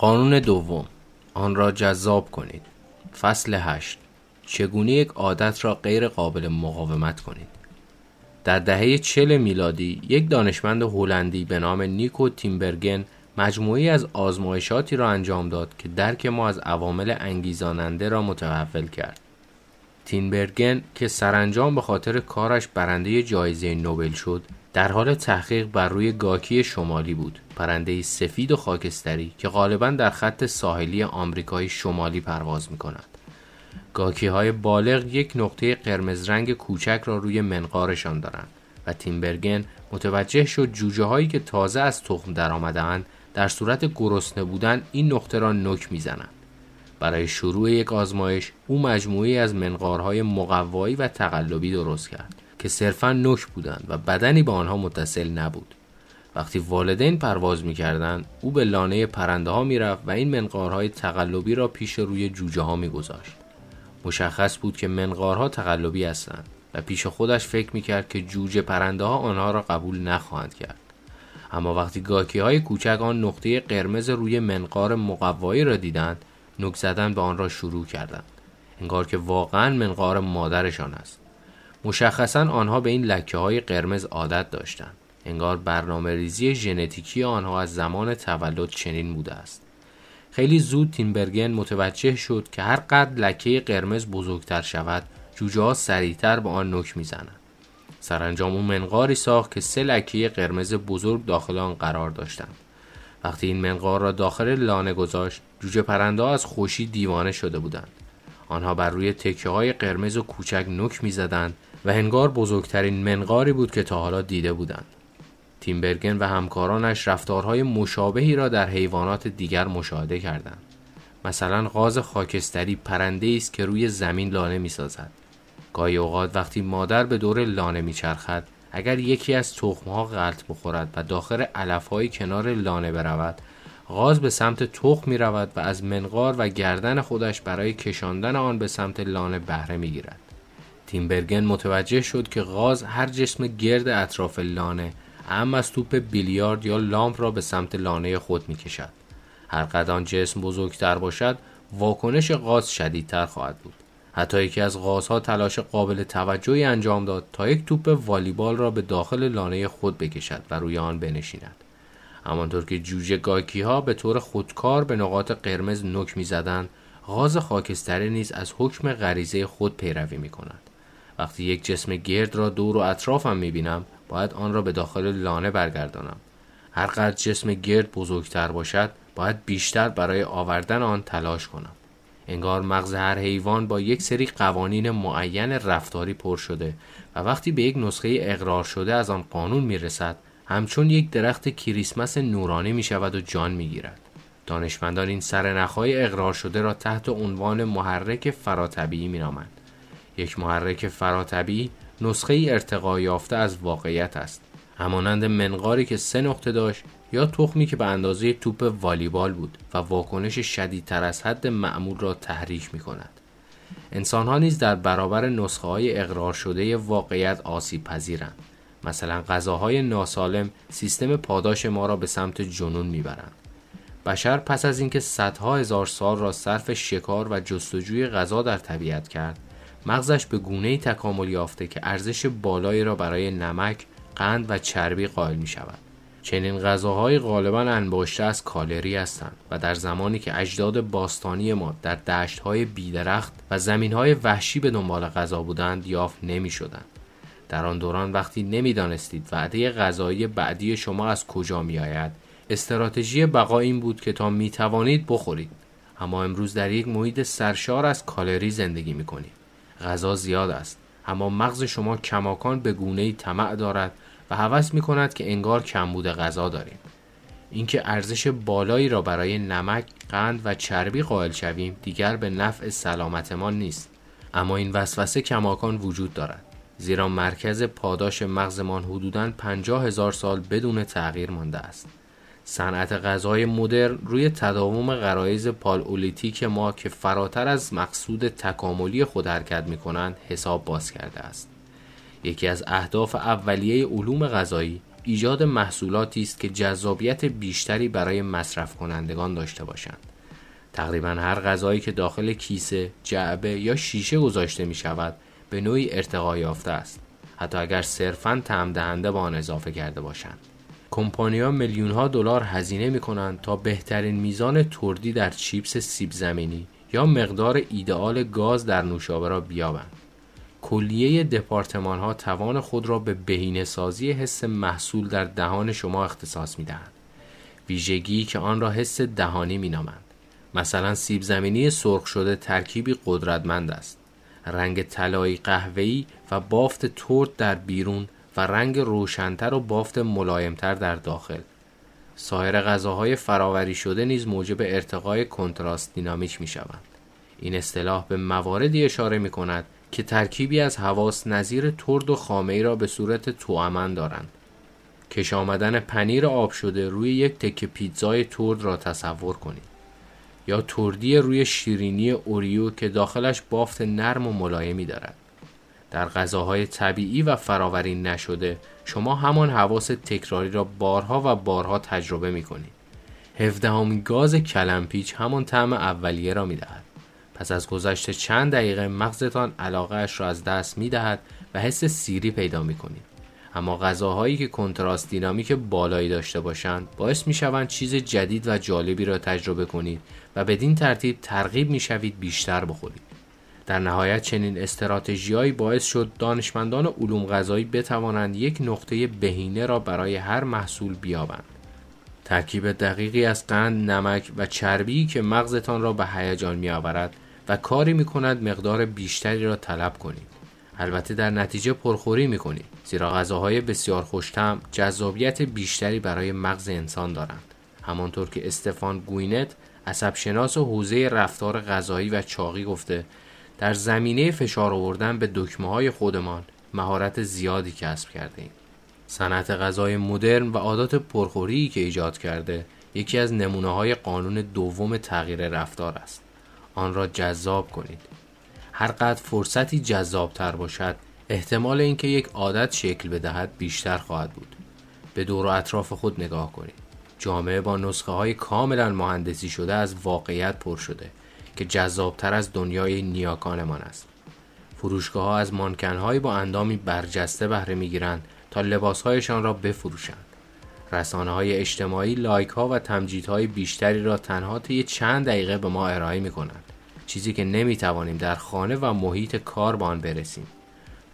قانون دوم. آن را جذاب کنید. فصل هشت. چگونه یک عادت را غیر قابل مقاومت کنید؟ در دهه چل میلادی یک دانشمند هلندی به نام نیکو تیمبرگن مجموعی از آزمایشاتی را انجام داد که درک ما از عوامل انگیزاننده را متحول کرد. تینبرگن که سرانجام به خاطر کارش برنده جایزه نوبل شد در حال تحقیق بر روی گاکی شمالی بود. پرنده سفید و خاکستری که غالبا در خط ساحلی آمریکای شمالی پرواز می کند گاکی های بالغ یک نقطه قرمز رنگ کوچک را روی منقارشان دارند و تیمبرگن متوجه شد جوجه هایی که تازه از تخم درآمدهاند در صورت گرسنه بودن این نقطه را نک می‌زنند. برای شروع یک آزمایش او مجموعی از منقارهای مقوایی و تقلبی درست کرد. که صرفا نک بودند و بدنی به آنها متصل نبود. وقتی والدین پرواز می‌کردند او به لانه پرنده ها می‌رفت و این منقارهای تقلبی را پیش روی جوجه ها میگذاشت. مشخص بود که منقارها تقلبی هستند و پیش خودش فکر می‌کرد که جوجه پرنده ها آنها را قبول نخواهند کرد. اما وقتی گاکی های کوچک آن نقطه قرمز روی منقار مقوایی را دیدند نک زدن به آن را شروع کردند. انگار که واقعا منقار مادرشان است. مشخصا آنها به این لکه های قرمز عادت داشتند. انگار برنامه ریزی ژنتیکی آنها از زمان تولد چنین بوده است. خیلی زود تیمبرگن متوجه شد که هر قدر لکه قرمز بزرگتر شود جوجه ها سریعتر به آن نک می‌زنند. سرانجام او منقاری ساخت که سه لکه قرمز بزرگ داخل آن قرار داشتند. وقتی این منقار را داخل لانه گذاشت جوجه پرنده از خوشی دیوانه شده بودند. آنها بر روی تکه های قرمز و کوچک نک می‌زدند و هنگار بزرگترین منقاری بود که تا حالا دیده بودند. تیمبرگن و همکارانش رفتارهای مشابهی را در حیوانات دیگر مشاهده کردند. مثلا غاز خاکستری پرنده است که روی زمین لانه می‌سازد. گاهی اوقات وقتی مادر به دور لانه میچرخد اگر یکی از تخمها غلط بخورد و داخل علفهای کنار لانه برود غاز به سمت تخم می رود و از منقار و گردن خودش برای کشاندن آن به سمت لانه بهره می گیرد. تیمبرگن متوجه شد که غاز هر جسم گرد اطراف لانه اهم از توپ بیلیارد یا لامپ را به سمت لانه خود می کشد. هر قدر جسم بزرگتر باشد واکنش غاز شدیدتر خواهد بود. حتی یکی از غازها تلاش قابل توجهی انجام داد تا یک توپ والیبال را به داخل لانه خود بکشد و روی آن بنشیند. همانطور که جوجه گاکی ها به طور خودکار به نقاط قرمز نک می‌زدند غاز خاکستری نیز از حکم غریزه خود پیروی می کند. وقتی یک جسم گرد را دور و اطرافم می بینم باید آن را به داخل لانه برگردانم هر قدر جسم گرد بزرگتر باشد باید بیشتر برای آوردن آن تلاش کنم انگار مغز هر حیوان با یک سری قوانین معین رفتاری پر شده و وقتی به یک نسخه اقرار شده از آن قانون می رسد همچون یک درخت کریسمس نورانی می شود و جان می گیرد. دانشمندان این سرنخهای اقرار شده را تحت عنوان محرک فراتبیعی می نامند. یک محرک فراتبیعی نسخه ای ارتقا یافته از واقعیت است. همانند منقاری که سه نقطه داشت یا تخمی که به اندازه توپ والیبال بود و واکنش شدیدتر از حد معمول را تحریک می کند. انسان ها نیز در برابر نسخه های اقرار شده واقعیت آسیب پذیرند. مثلا غذاهای ناسالم سیستم پاداش ما را به سمت جنون می‌برند بشر پس از اینکه صدها هزار سال را صرف شکار و جستجوی غذا در طبیعت کرد مغزش به گونه تکامل یافته که ارزش بالایی را برای نمک، قند و چربی قائل می شود. چنین غذاهای غالبا انباشته از کالری هستند و در زمانی که اجداد باستانی ما در دشتهای بیدرخت و زمینهای وحشی به دنبال غذا بودند یافت نمی شدند. در آن دوران وقتی نمی‌دانستید وعده غذایی بعدی شما از کجا می آید استراتژی بقا این بود که تا می توانید بخورید اما امروز در یک محیط سرشار از کالری زندگی می کنید غذا زیاد است. اما مغز شما کماکان به گونه طمع دارد و هوس می کند که انگار کمبود غذا داریم. اینکه ارزش بالایی را برای نمک، قند و چربی قائل شویم دیگر به نفع سلامتمان نیست. اما این وسوسه کماکان وجود دارد. زیرا مرکز پاداش مغزمان حدوداً پنجاه هزار سال بدون تغییر مانده است. صنعت غذای مدرن روی تداوم غرایز پالئولیتیک ما که فراتر از مقصود تکاملی خود حرکت می کنند حساب باز کرده است. یکی از اهداف اولیه علوم غذایی ایجاد محصولاتی است که جذابیت بیشتری برای مصرف کنندگان داشته باشند. تقریبا هر غذایی که داخل کیسه، جعبه یا شیشه گذاشته می شود به نوعی ارتقا یافته است. حتی اگر صرفا تعم دهنده با آن اضافه کرده باشند. کمپانی‌ها میلیون ها دلار هزینه می کنند تا بهترین میزان تردی در چیپس سیب زمینی یا مقدار ایدئال گاز در نوشابه را بیابند. کلیه دپارتمان ها توان خود را به بهینه سازی حس محصول در دهان شما اختصاص می دهند. ویژگی که آن را حس دهانی می نامند. مثلا سیب زمینی سرخ شده ترکیبی قدرتمند است. رنگ طلایی قهوه‌ای و بافت ترد در بیرون و رنگ روشنتر و بافت ملایمتر در داخل. سایر غذاهای فراوری شده نیز موجب ارتقای کنتراست دینامیک می شوند. این اصطلاح به مواردی اشاره می کند که ترکیبی از حواس نظیر ترد و خامه را به صورت توامن دارند. کش آمدن پنیر آب شده روی یک تکه پیتزای ترد را تصور کنید. یا تردی روی شیرینی اوریو که داخلش بافت نرم و ملایمی دارد. در غذاهای طبیعی و فراوری نشده شما همان حواس تکراری را بارها و بارها تجربه می کنید. هفدهمین گاز کلمپیچ همان طعم اولیه را می دهد. پس از گذشت چند دقیقه مغزتان علاقه اش را از دست می دهد و حس سیری پیدا می کنید. اما غذاهایی که کنتراست دینامیک بالایی داشته باشند باعث می شوند چیز جدید و جالبی را تجربه کنید و بدین ترتیب ترغیب می شوید بیشتر بخورید. در نهایت چنین استراتژیهایی باعث شد دانشمندان علوم غذایی بتوانند یک نقطه بهینه را برای هر محصول بیابند. ترکیب دقیقی از قند، نمک و چربی که مغزتان را به هیجان می آورد و کاری می کند مقدار بیشتری را طلب کنید. البته در نتیجه پرخوری می کنید زیرا غذاهای بسیار خوشتم جذابیت بیشتری برای مغز انسان دارند. همانطور که استفان گوینت عصبشناس حوزه رفتار غذایی و چاقی گفته در زمینه فشار آوردن به دکمه های خودمان مهارت زیادی کسب کرده ایم. صنعت غذای مدرن و عادات پرخوری که ایجاد کرده یکی از نمونه های قانون دوم تغییر رفتار است. آن را جذاب کنید. هر قدر فرصتی جذابتر باشد احتمال اینکه یک عادت شکل بدهد بیشتر خواهد بود. به دور و اطراف خود نگاه کنید. جامعه با نسخه های کاملا مهندسی شده از واقعیت پر شده که جذابتر از دنیای نیاکانمان است. فروشگاه ها از مانکن با اندامی برجسته بهره می‌گیرند تا لباسهایشان را بفروشند. رسانه های اجتماعی لایک ها و های بیشتری را تنها طی چند دقیقه به ما ارائه می کنند. چیزی که نمی توانیم در خانه و محیط کار به آن برسیم.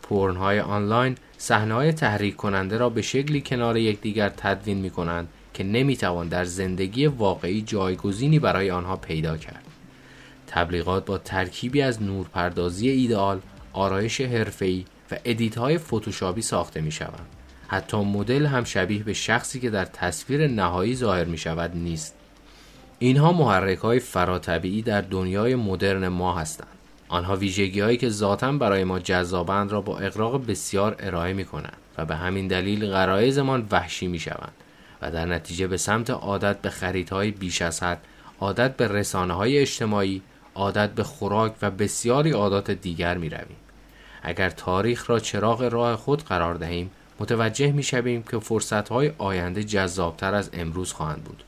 پورن های آنلاین صحنه های تحریک کننده را به شکلی کنار یکدیگر تدوین می کنند که نمی توان در زندگی واقعی جایگزینی برای آنها پیدا کرد. تبلیغات با ترکیبی از نورپردازی ایدئال، آرایش حرفه‌ای و edit های فتوشاپی ساخته می شوند. حتی مدل هم شبیه به شخصی که در تصویر نهایی ظاهر می شود نیست. اینها محرک های فراطبیعی در دنیای مدرن ما هستند. آنها ویژگی هایی که ذاتا برای ما جذابند را با اقراق بسیار ارائه می کنند و به همین دلیل غرایزمان وحشی می شوند و در نتیجه به سمت عادت به خریدهای بیش از حد، عادت به رسانه های اجتماعی، عادت به خوراک و بسیاری عادات دیگر می رویم. اگر تاریخ را چراغ راه خود قرار دهیم متوجه می شویم که فرصت های آینده جذابتر از امروز خواهند بود.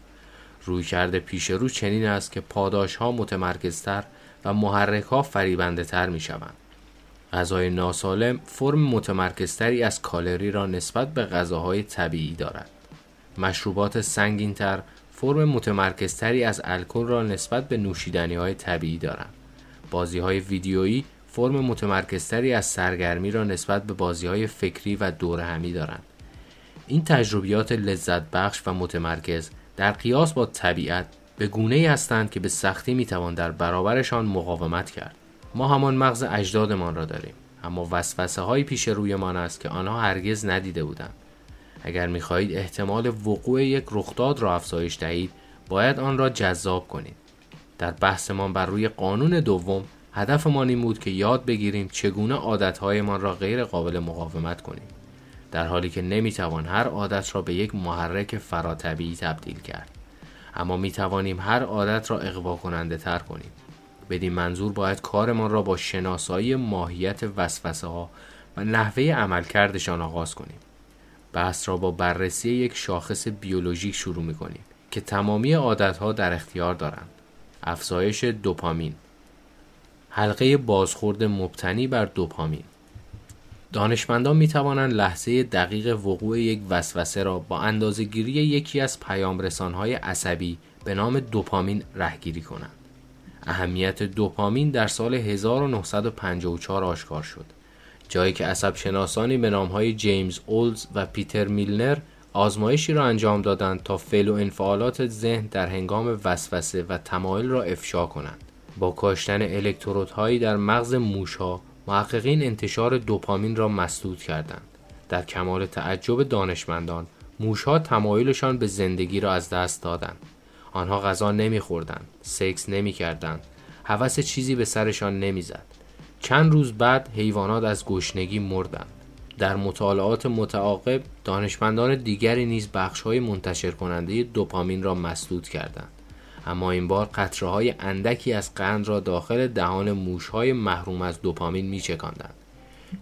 روی کرده پیش رو چنین است که پاداش ها متمرکزتر و محرک ها فریبنده تر می شوند. غذای ناسالم فرم متمرکزتری از کالری را نسبت به غذاهای طبیعی دارد. مشروبات سنگینتر فرم متمرکزتری از الکل را نسبت به نوشیدنی های طبیعی دارند. بازی های ویدیویی فرم متمرکزتری از سرگرمی را نسبت به بازی های فکری و دور همی دارند. این تجربیات لذت بخش و متمرکز در قیاس با طبیعت به گونه هستند که به سختی می‌توان در برابرشان مقاومت کرد. ما همان مغز اجدادمان را داریم اما وسوسه های پیش رویمان است که آنها هرگز ندیده بودند. اگر می‌خواهید احتمال وقوع یک رخداد را افزایش دهید باید آن را جذاب کنید. در بحثمان بر روی قانون دوم هدفمان این بود که یاد بگیریم چگونه عادتهایمان را غیر قابل مقاومت کنیم. در حالی که نمی‌توان هر عادت را به یک محرک فراتبیعی تبدیل کرد. اما می توانیم هر عادت را اقوا کننده تر کنیم. بدین منظور باید کارمان را با شناسایی ماهیت وسوسه ها و نحوه عملکردشان آغاز کنیم. بحث را با بررسی یک شاخص بیولوژیک شروع می کنیم که تمامی عادتها در اختیار دارند. افزایش دوپامین حلقه بازخورد مبتنی بر دوپامین دانشمندان می توانند لحظه دقیق وقوع یک وسوسه را با اندازهگیری یکی از پیامرسانهای عصبی به نام دوپامین رهگیری کنند. اهمیت دوپامین در سال 1954 آشکار شد. جایی که عصب شناسانی به نامهای جیمز اولز و پیتر میلنر آزمایشی را انجام دادند تا فعل و انفعالات ذهن در هنگام وسوسه و تمایل را افشا کنند. با کاشتن الکترودهایی در مغز موشها محققین انتشار دوپامین را مسدود کردند. در کمال تعجب دانشمندان موشها تمایلشان به زندگی را از دست دادند. آنها غذا نمیخوردند، سکس نمی‌کردند، هوس چیزی به سرشان نمی‌زد. چند روز بعد حیوانات از گشنگی مردند. در مطالعات متعاقب دانشمندان دیگری نیز بخش‌های منتشر کننده دوپامین را مسدود کردند. اما این بار قطره های اندکی از قند را داخل دهان موشهای محروم از دوپامین می چکندند.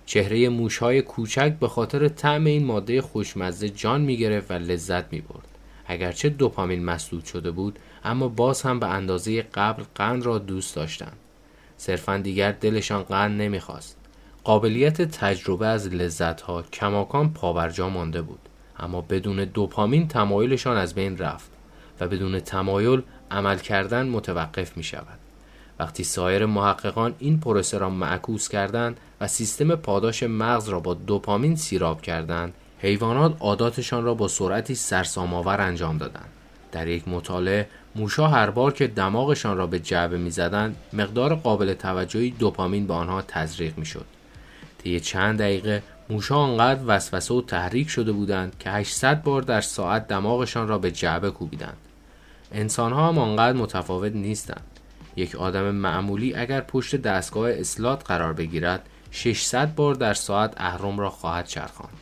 چهره موشهای کوچک به خاطر طعم این ماده خوشمزه جان می گرفت و لذت می برد. اگرچه دوپامین مسدود شده بود اما باز هم به اندازه قبل قند را دوست داشتند. صرفا دیگر دلشان قند نمی‌خواست. قابلیت تجربه از لذت ها کماکان پابرجا مانده بود اما بدون دوپامین تمایلشان از بین رفت و بدون تمایل عمل کردن متوقف می شود. وقتی سایر محققان این پروسه را معکوس کردند و سیستم پاداش مغز را با دوپامین سیراب کردند حیوانات عاداتشان را با سرعتی سرسام‌آور انجام دادند در یک مطالعه موشا هر بار که دماغشان را به جعبه می‌زدند مقدار قابل توجهی دوپامین به آنها تزریق می‌شد. طی چند دقیقه موشا آنقدر وسوسه و تحریک شده بودند که 800 بار در ساعت دماغشان را به جعبه کوبیدند. انسان ها هم آنقدر متفاوت نیستند. یک آدم معمولی اگر پشت دستگاه اسلات قرار بگیرد 600 بار در ساعت اهرم را خواهد چرخاند.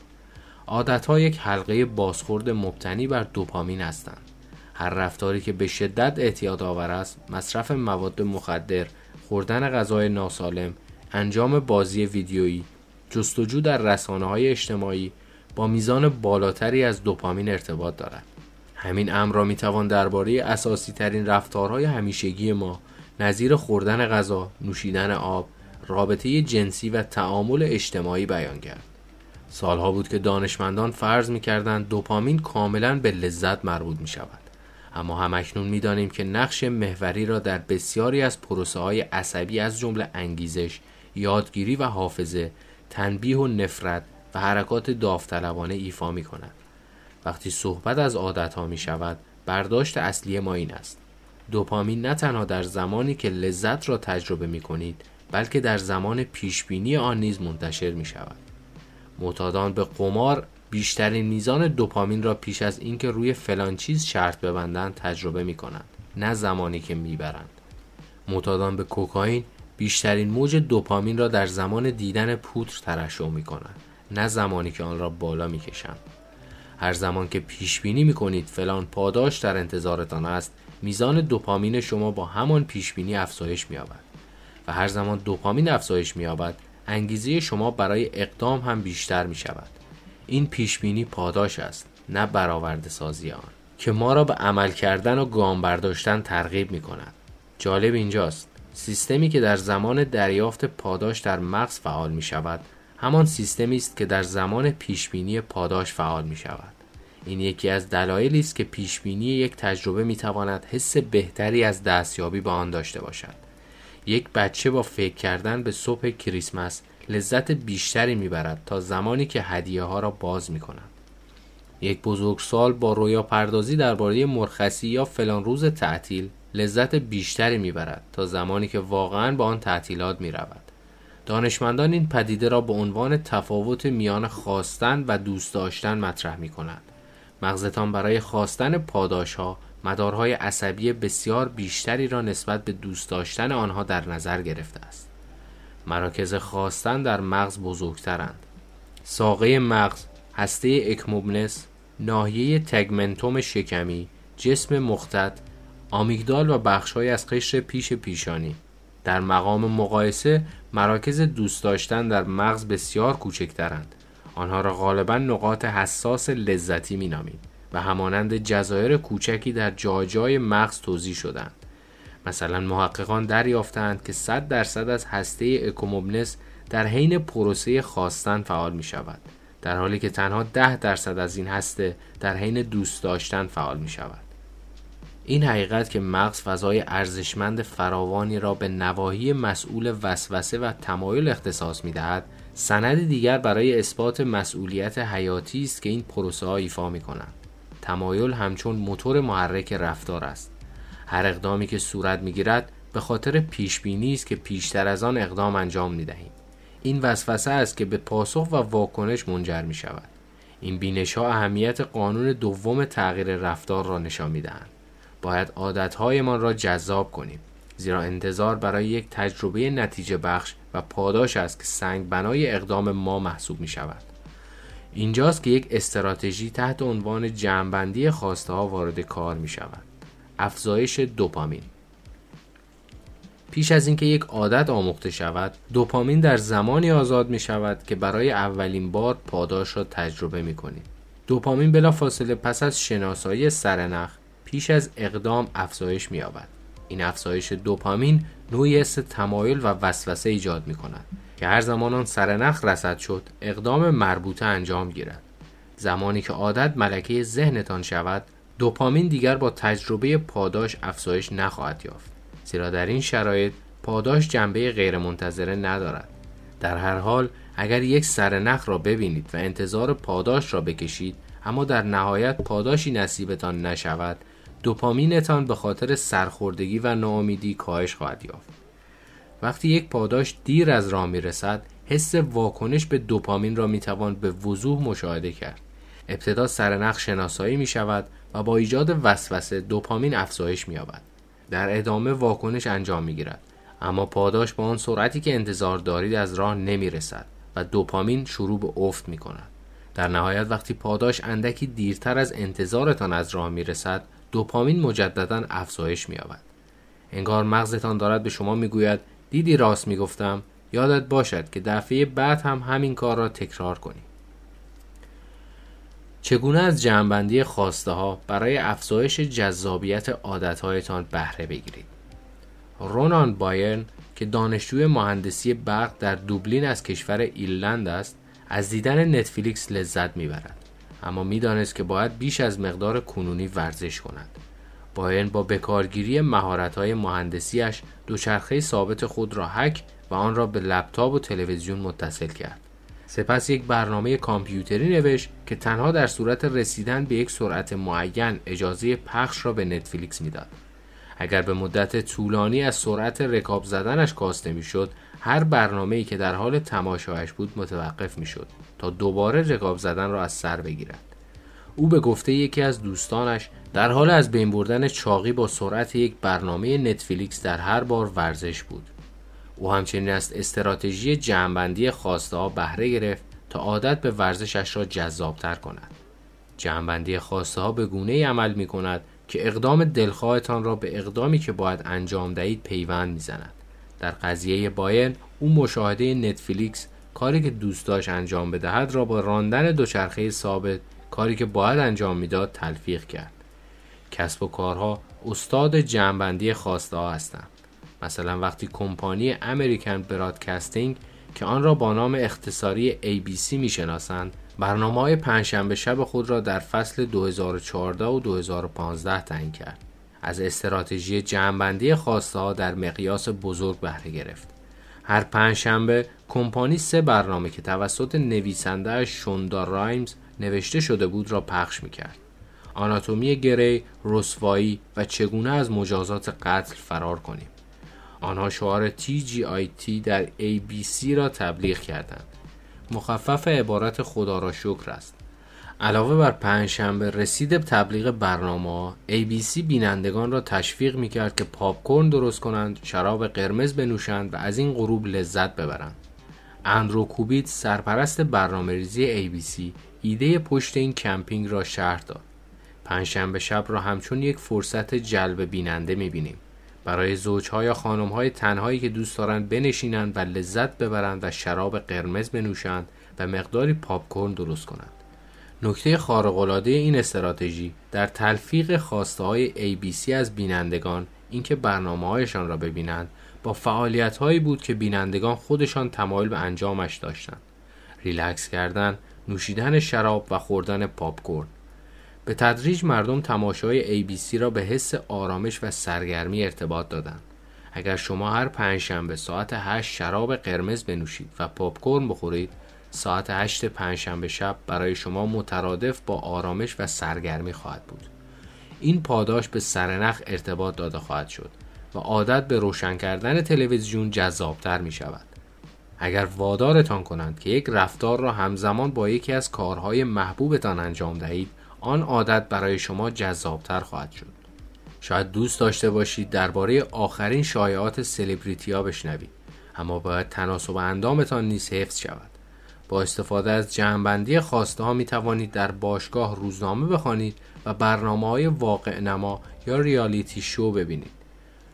عادت ها یک حلقه بازخورد مبتنی بر دوپامین هستند. هر رفتاری که به شدت اعتیاد آور است مصرف مواد مخدر خوردن غذای ناسالم انجام بازی ویدیویی جستجو در رسانه های اجتماعی با میزان بالاتری از دوپامین ارتباط دارد همین امر را می‌توان درباره اساسی ترین رفتارهای همیشگی ما نظیر خوردن غذا، نوشیدن آب، رابطه جنسی و تعامل اجتماعی بیان کرد. سالها بود که دانشمندان فرض می‌کردند دوپامین کاملا به لذت مربوط می شود. اما همکنون می‌دانیم که نقش محوری را در بسیاری از پروسه های عصبی از جمله انگیزش، یادگیری و حافظه، تنبیه و نفرت و حرکات داوطلبانه ایفا می کند. وقتی صحبت از عادت ها می شود برداشت اصلی ما این است دوپامین نه تنها در زمانی که لذت را تجربه می کنید بلکه در زمان پیشبینی آن نیز منتشر می شود معتادان به قمار بیشترین میزان دوپامین را پیش از اینکه روی فلان چیز شرط ببندند تجربه می کنند نه زمانی که می‌برند. معتادان به کوکائین بیشترین موج دوپامین را در زمان دیدن پودر ترشح می کنند نه زمانی که آن را بالا می کشند هر زمان که پیش بینی می کنید فلان پاداش در انتظارتان است میزان دوپامین شما با همان پیش بینی افزایش می و هر زمان دوپامین افزایش می انگیزه شما برای اقدام هم بیشتر می شود این پیش بینی پاداش است نه برآورده سازی آن که ما را به عمل کردن و گام برداشتن ترغیب می کند. جالب اینجاست سیستمی که در زمان دریافت پاداش در مغز فعال می شود همان سیستمی است که در زمان پیشبینی پاداش فعال می شود. این یکی از دلایلی است که پیشبینی یک تجربه می تواند حس بهتری از دستیابی به آن داشته باشد. یک بچه با فکر کردن به صبح کریسمس لذت بیشتری می‌برد تا زمانی که هدیه ها را باز می کند. یک بزرگسال با رویا پردازی درباره مرخصی یا فلان روز تعطیل لذت بیشتری می‌برد تا زمانی که واقعا به آن تعطیلات می رود. دانشمندان این پدیده را به عنوان تفاوت میان خواستن و دوست داشتن مطرح می کنند. مغزتان برای خواستن پاداش ها مدارهای عصبی بسیار بیشتری را نسبت به دوست داشتن آنها در نظر گرفته است. مراکز خواستن در مغز بزرگترند. ساقه مغز، هسته اکموبنس، ناحیه تگمنتوم شکمی، جسم مختد، آمیگدال و بخشهایی از قشر پیش پیشانی. در مقام مقایسه مراکز دوست داشتن در مغز بسیار کوچکترند. آنها را غالبا نقاط حساس لذتی مینامیم و همانند جزایر کوچکی در جای مغز توضیح شدند مثلا محققان دریافتند که 100 درصد از هسته اکوموبنس در حین پروسه خواستن فعال می شود در حالی که تنها 10 درصد از این هسته در حین دوست داشتن فعال می شود این حقیقت که مغز فضای ارزشمند فراوانی را به نواحی مسئول وسوسه و تمایل اختصاص می دهد سند دیگر برای اثبات مسئولیت حیاتی است که این پروسه ها ایفا می کنند تمایل همچون موتور محرک رفتار است. هر اقدامی که صورت می گیرد به خاطر پیش بینی است که پیشتر از آن اقدام انجام می دهیم این وسوسه است که به پاسخ و واکنش منجر می شود این بینش ها اهمیت قانون دوم تغییر رفتار را نشان می دهند باید عادتهایمان را جذاب کنیم زیرا انتظار برای یک تجربه نتیجه بخش و پاداش است که سنگ بنای اقدام ما محسوب می شود اینجاست که یک استراتژی تحت عنوان جمعبندی خواسته ها وارد کار می شود افزایش دوپامین. پیش از اینکه یک عادت آموخته شود دوپامین در زمانی آزاد می شود که برای اولین بار پاداش را تجربه می کنید دوپامین بلا فاصله پس از شناسایی سرنخ پیش از اقدام افزایش می یابد این افزایش دوپامین نوعی حس تمایل و وسوسه ایجاد می کند که هر زمان آن سرنخ رسد شد اقدام مربوطه انجام گیرد. زمانی که عادت ملکه ذهنتان شود دوپامین دیگر با تجربه پاداش افزایش نخواهد یافت زیرا در این شرایط پاداش جنبه غیرمنتظره ندارد. در هر حال اگر یک سرنخ را ببینید و انتظار پاداش را بکشید اما در نهایت پاداشی نصیبتان نشود دوپامینتان به خاطر سرخوردگی و ناامیدی کاهش خواهد یافت. وقتی یک پاداش دیر از راه می رسد حس واکنش به دوپامین را می توان به وضوح مشاهده کرد. ابتدا سرنخ شناسایی می شود و با ایجاد وسوسه دوپامین افزایش می یابد در ادامه واکنش انجام می گیرد اما پاداش با آن سرعتی که انتظار دارید از راه نمی رسد و دوپامین شروع به افت می کند در نهایت وقتی پاداش اندکی دیرتر از انتظارتان از راه می رسد دوپامین مجددا افزایش می انگار مغزتان دارد به شما می گوید دیدی راست می گفتم یادت باشد که دفعه بعد هم همین کار را تکرار کنی. چگونه از جمعبندی خواسته ها برای افزایش جذابیت عادتهایتان بهره بگیرید؟ رونان بایرن که دانشجوی مهندسی برق در دوبلین از کشور ایرلند است از دیدن نتفلیکس لذت می‌برد. اما می‌دانست که باید بیش از مقدار کنونی ورزش کند. بایرن با بکارگیری مهارت‌های مهندسیش دوچرخه ثابت خود را حک و آن را به لپتاپ و تلویزیون متصل کرد. سپس یک برنامه کامپیوتری نوشت که تنها در صورت رسیدن به یک سرعت معین اجازه پخش را به نتفلیکس می‌داد. اگر به مدت طولانی از سرعت رکاب زدنش کاسته می‌شد، هر برنامه‌ای که در حال تماشایش بود متوقف می‌شد تا دوباره رکاب زدن را از سر بگیرد. او به گفته یکی از دوستانش در حال از بین بردن چاقی با سرعت یک برنامه نتفلیکس در هر بار ورزش بود. او همچنین از استراتژی جمعبندی خواسته ها بهره گرفت تا عادت به ورزشش را جذابتر کند. جمعبندی خواسته ها به گونه عمل می کند که اقدام دلخواهتان را به اقدامی که باید انجام دهید پیوند می‌زند. در قضیه باین او مشاهده نتفلیکس کاری که دوست داشت انجام بدهد را با راندن دوچرخه ثابت کاری که باید انجام می‌داد تلفیق کرد. کسب و کارها استاد جمعبندی خواسته ها هستند. مثلا وقتی کمپانی امریکن برادکستینگ که آن را با نام اختصاری ABC می‌شناسند برنامه های پنجشنبه شب خود را در فصل 2014 و 2015 تعیین کرد. از استراتژی جمعبندی خواسته ها در مقیاس بزرگ بهره گرفت. هر پنجشنبه کمپانی سه برنامه که توسط نویسنده شوندا رایمز نوشته شده بود را پخش می‌کرد. آناتومی گری، رسوایی و چگونه از مجازات قتل فرار کنیم؟ آنها شعار TGIT در ABC را تبلیغ کردند. مخفف عبارت خدا را شکر است. علاوه بر پنجشنبه رسید تبلیغ برنامه ABC بینندگان را تشویق می کرد که پاپکورن درست کنند، شراب قرمز بنوشند و از این غروب لذت ببرند. اندرو کوبیت سرپرست برنامه ریزی ABC ایده پشت این کمپین را شرح داد. پنجشنبه شب را همچون یک فرصت جلب بیننده می بینیم. برای زوجها یا خانمهای تنهایی که دوست دارند بنشینند و لذت ببرند و شراب قرمز بنوشند و مقداری پاپ درست کنند. نکته خارق‌العاده این استراتژی در تلفیق خواسته های ABC از بینندگان اینکه برنامه هایشان را ببینند با فعالیت هایی بود که بینندگان خودشان تمایل به انجامش داشتند. ریلکس کردن، نوشیدن شراب و خوردن پاپ به تدریج مردم تماشای ABC را به حس آرامش و سرگرمی ارتباط دادند. اگر شما هر پنجشنبه ساعت 8 شراب قرمز بنوشید و پاپ بخورید ساعت 8 پنجشنبه شب برای شما مترادف با آرامش و سرگرمی خواهد بود. این پاداش به سرنخ ارتباط داده خواهد شد و عادت به روشن کردن تلویزیون جذابتر می شود. اگر وادارتان کنند که یک رفتار را همزمان با یکی از کارهای محبوبتان انجام دهید آن عادت برای شما جذابتر خواهد شد. شاید دوست داشته باشید درباره آخرین شایعات سلبریتی ها بشنوید. اما باید تناسب اندامتان نیز حفظ شود. با استفاده از جمعبندی خواسته ها می توانید در باشگاه روزنامه بخوانید و برنامه های واقع نما یا reality show ببینید.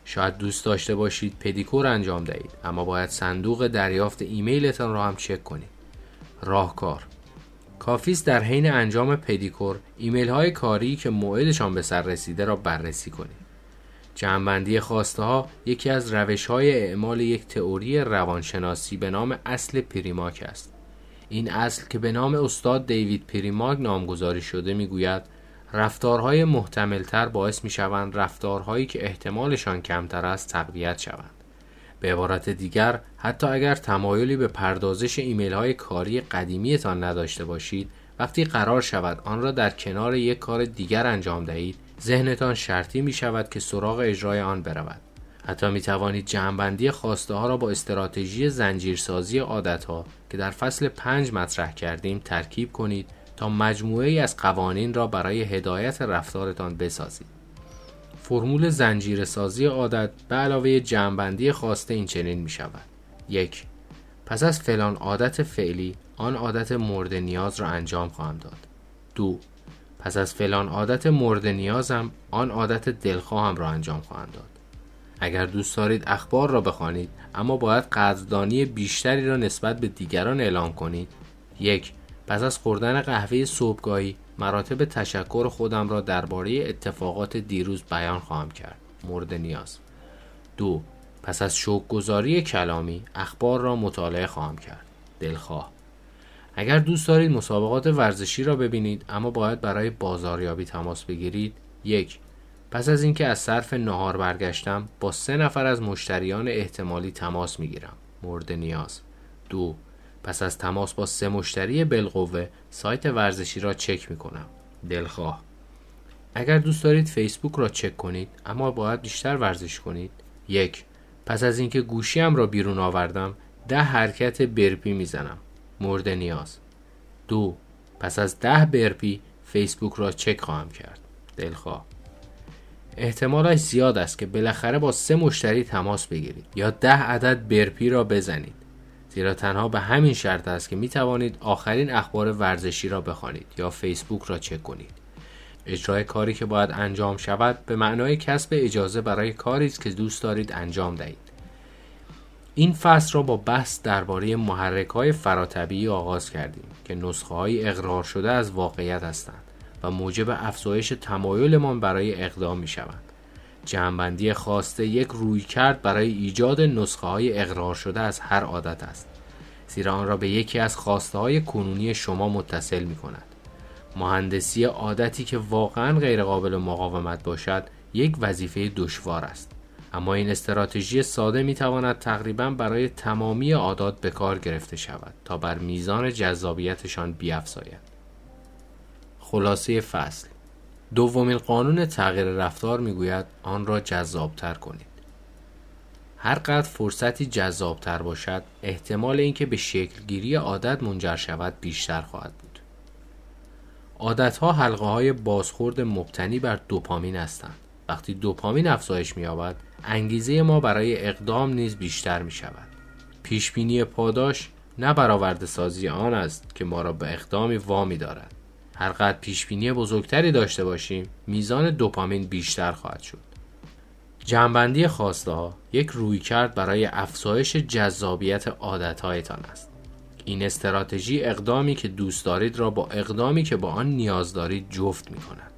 شاید دوست داشته باشید پدیکور انجام دهید اما باید صندوق دریافت ایمیلتان را هم چک کنید. راهکار کافیست در حین انجام پدیکور ایمیل های کاری که موعدشان به سر رسیده را بررسی کنید جمعبندی خواسته ها یکی از روش های اعمال یک تئوری روانشناسی به نام اصل پریماک است این اصل که به نام استاد دیوید پریماک نامگذاری شده می‌گوید رفتارهای محتملتر باعث می شوند رفتارهایی که احتمالشان کمتر است تقویت شوند. به عبارت دیگر حتی اگر تمایلی به پردازش ایمیل های کاری قدیمیتان نداشته باشید وقتی قرار شود آن را در کنار یک کار دیگر انجام دهید ذهنتان شرطی می شود که سراغ اجرای آن برود حتی می توانید جمعبندی خواسته ها را با استراتژی زنجیرسازی عادت ها که در فصل پنج مطرح کردیم ترکیب کنید تا مجموعه ای از قوانین را برای هدایت رفتارتان بسازید. فرمول زنجیره سازی عادت به علاوه جمعبندی خواسته این چنین می شود. یک پس از فلان عادت فعلی آن عادت مورد نیاز را انجام خواهم داد. دو پس از فلان عادت مورد نیازم آن عادت دلخواهم را انجام خواهم داد. اگر دوست دارید اخبار را بخوانید اما باید قدردانی بیشتری را نسبت به دیگران اعلام کنید یک پس از خوردن قهوه صبحگاهی مراتب تشکر خودم را درباره اتفاقات دیروز بیان خواهم کرد. مورد نیاز. دو پس از گذاری کلامی اخبار را مطالعه خواهم کرد. دلخواه. اگر دوست دارید مسابقات ورزشی را ببینید اما باید برای بازاریابی تماس بگیرید. یک پس از اینکه از صرف نهار برگشتم با سه نفر از مشتریان احتمالی تماس می‌گیرم. مورد نیاز. دو پس از تماس با سه مشتری بالقوه سایت ورزشی را چک می کنم. دلخواه. اگر دوست دارید فیسبوک را چک کنید اما باید بیشتر ورزش کنید. یک پس از اینکه گوشیم را بیرون آوردم ده حرکت برپی می‌زنم. مورد نیاز. دو پس از ده برپی فیسبوک را چک خواهم کرد. دلخواه. احتمالش زیاد است که بالاخره با سه مشتری تماس بگیرید یا ده عدد برپی را بزنید. زیرا تنها به همین شرط است که می توانید آخرین اخبار ورزشی را بخوانید یا فیسبوک را چک کنید. اجرای کاری که باید انجام شود به معنای کسب اجازه برای کاری است که دوست دارید انجام دهید. این فصل را با بحث درباره محرک های فراتبیعی آغاز کردیم که نسخه های اقرار شده از واقعیت هستند و موجب افزایش تمایلمان برای اقدام می شوند. جمعبندی خواسته یک روی کرد برای ایجاد نسخه های اقرار شده از هر عادت است. زیرا آن را به یکی از خواسته های کنونی شما متصل می کند مهندسی عادتی که واقعا غیرقابل مقاومت باشد یک وظیفه دشوار است. اما این استراتژی ساده می تواند تقریبا برای تمامی عادات به کار گرفته شود تا بر میزان جذابیتشان بیافزاید. خلاصه فصل. دومین قانون تغییر رفتار می‌گوید آن را جذابتر کنید. هر قدر فرصتی جذابتر باشد احتمال اینکه به شکلگیری عادت منجر شود بیشتر خواهد بود. عادتها حلقه های بازخورد مبتنی بر دوپامین هستند. وقتی دوپامین افزایش مییابد انگیزه ما برای اقدام نیز بیشتر می شود پیشبینی پاداش نه برآورده سازی آن است که ما را به اقدامی وامی دارد. هر قدر پیش بینی بزرگتری داشته باشیم میزان دوپامین بیشتر خواهد شد جنبندی خواسته ها یک روی کرد برای افزایش جذابیت عادتهایتان است. این استراتژی اقدامی که دوست دارید را با اقدامی که با آن نیاز دارید جفت می کند.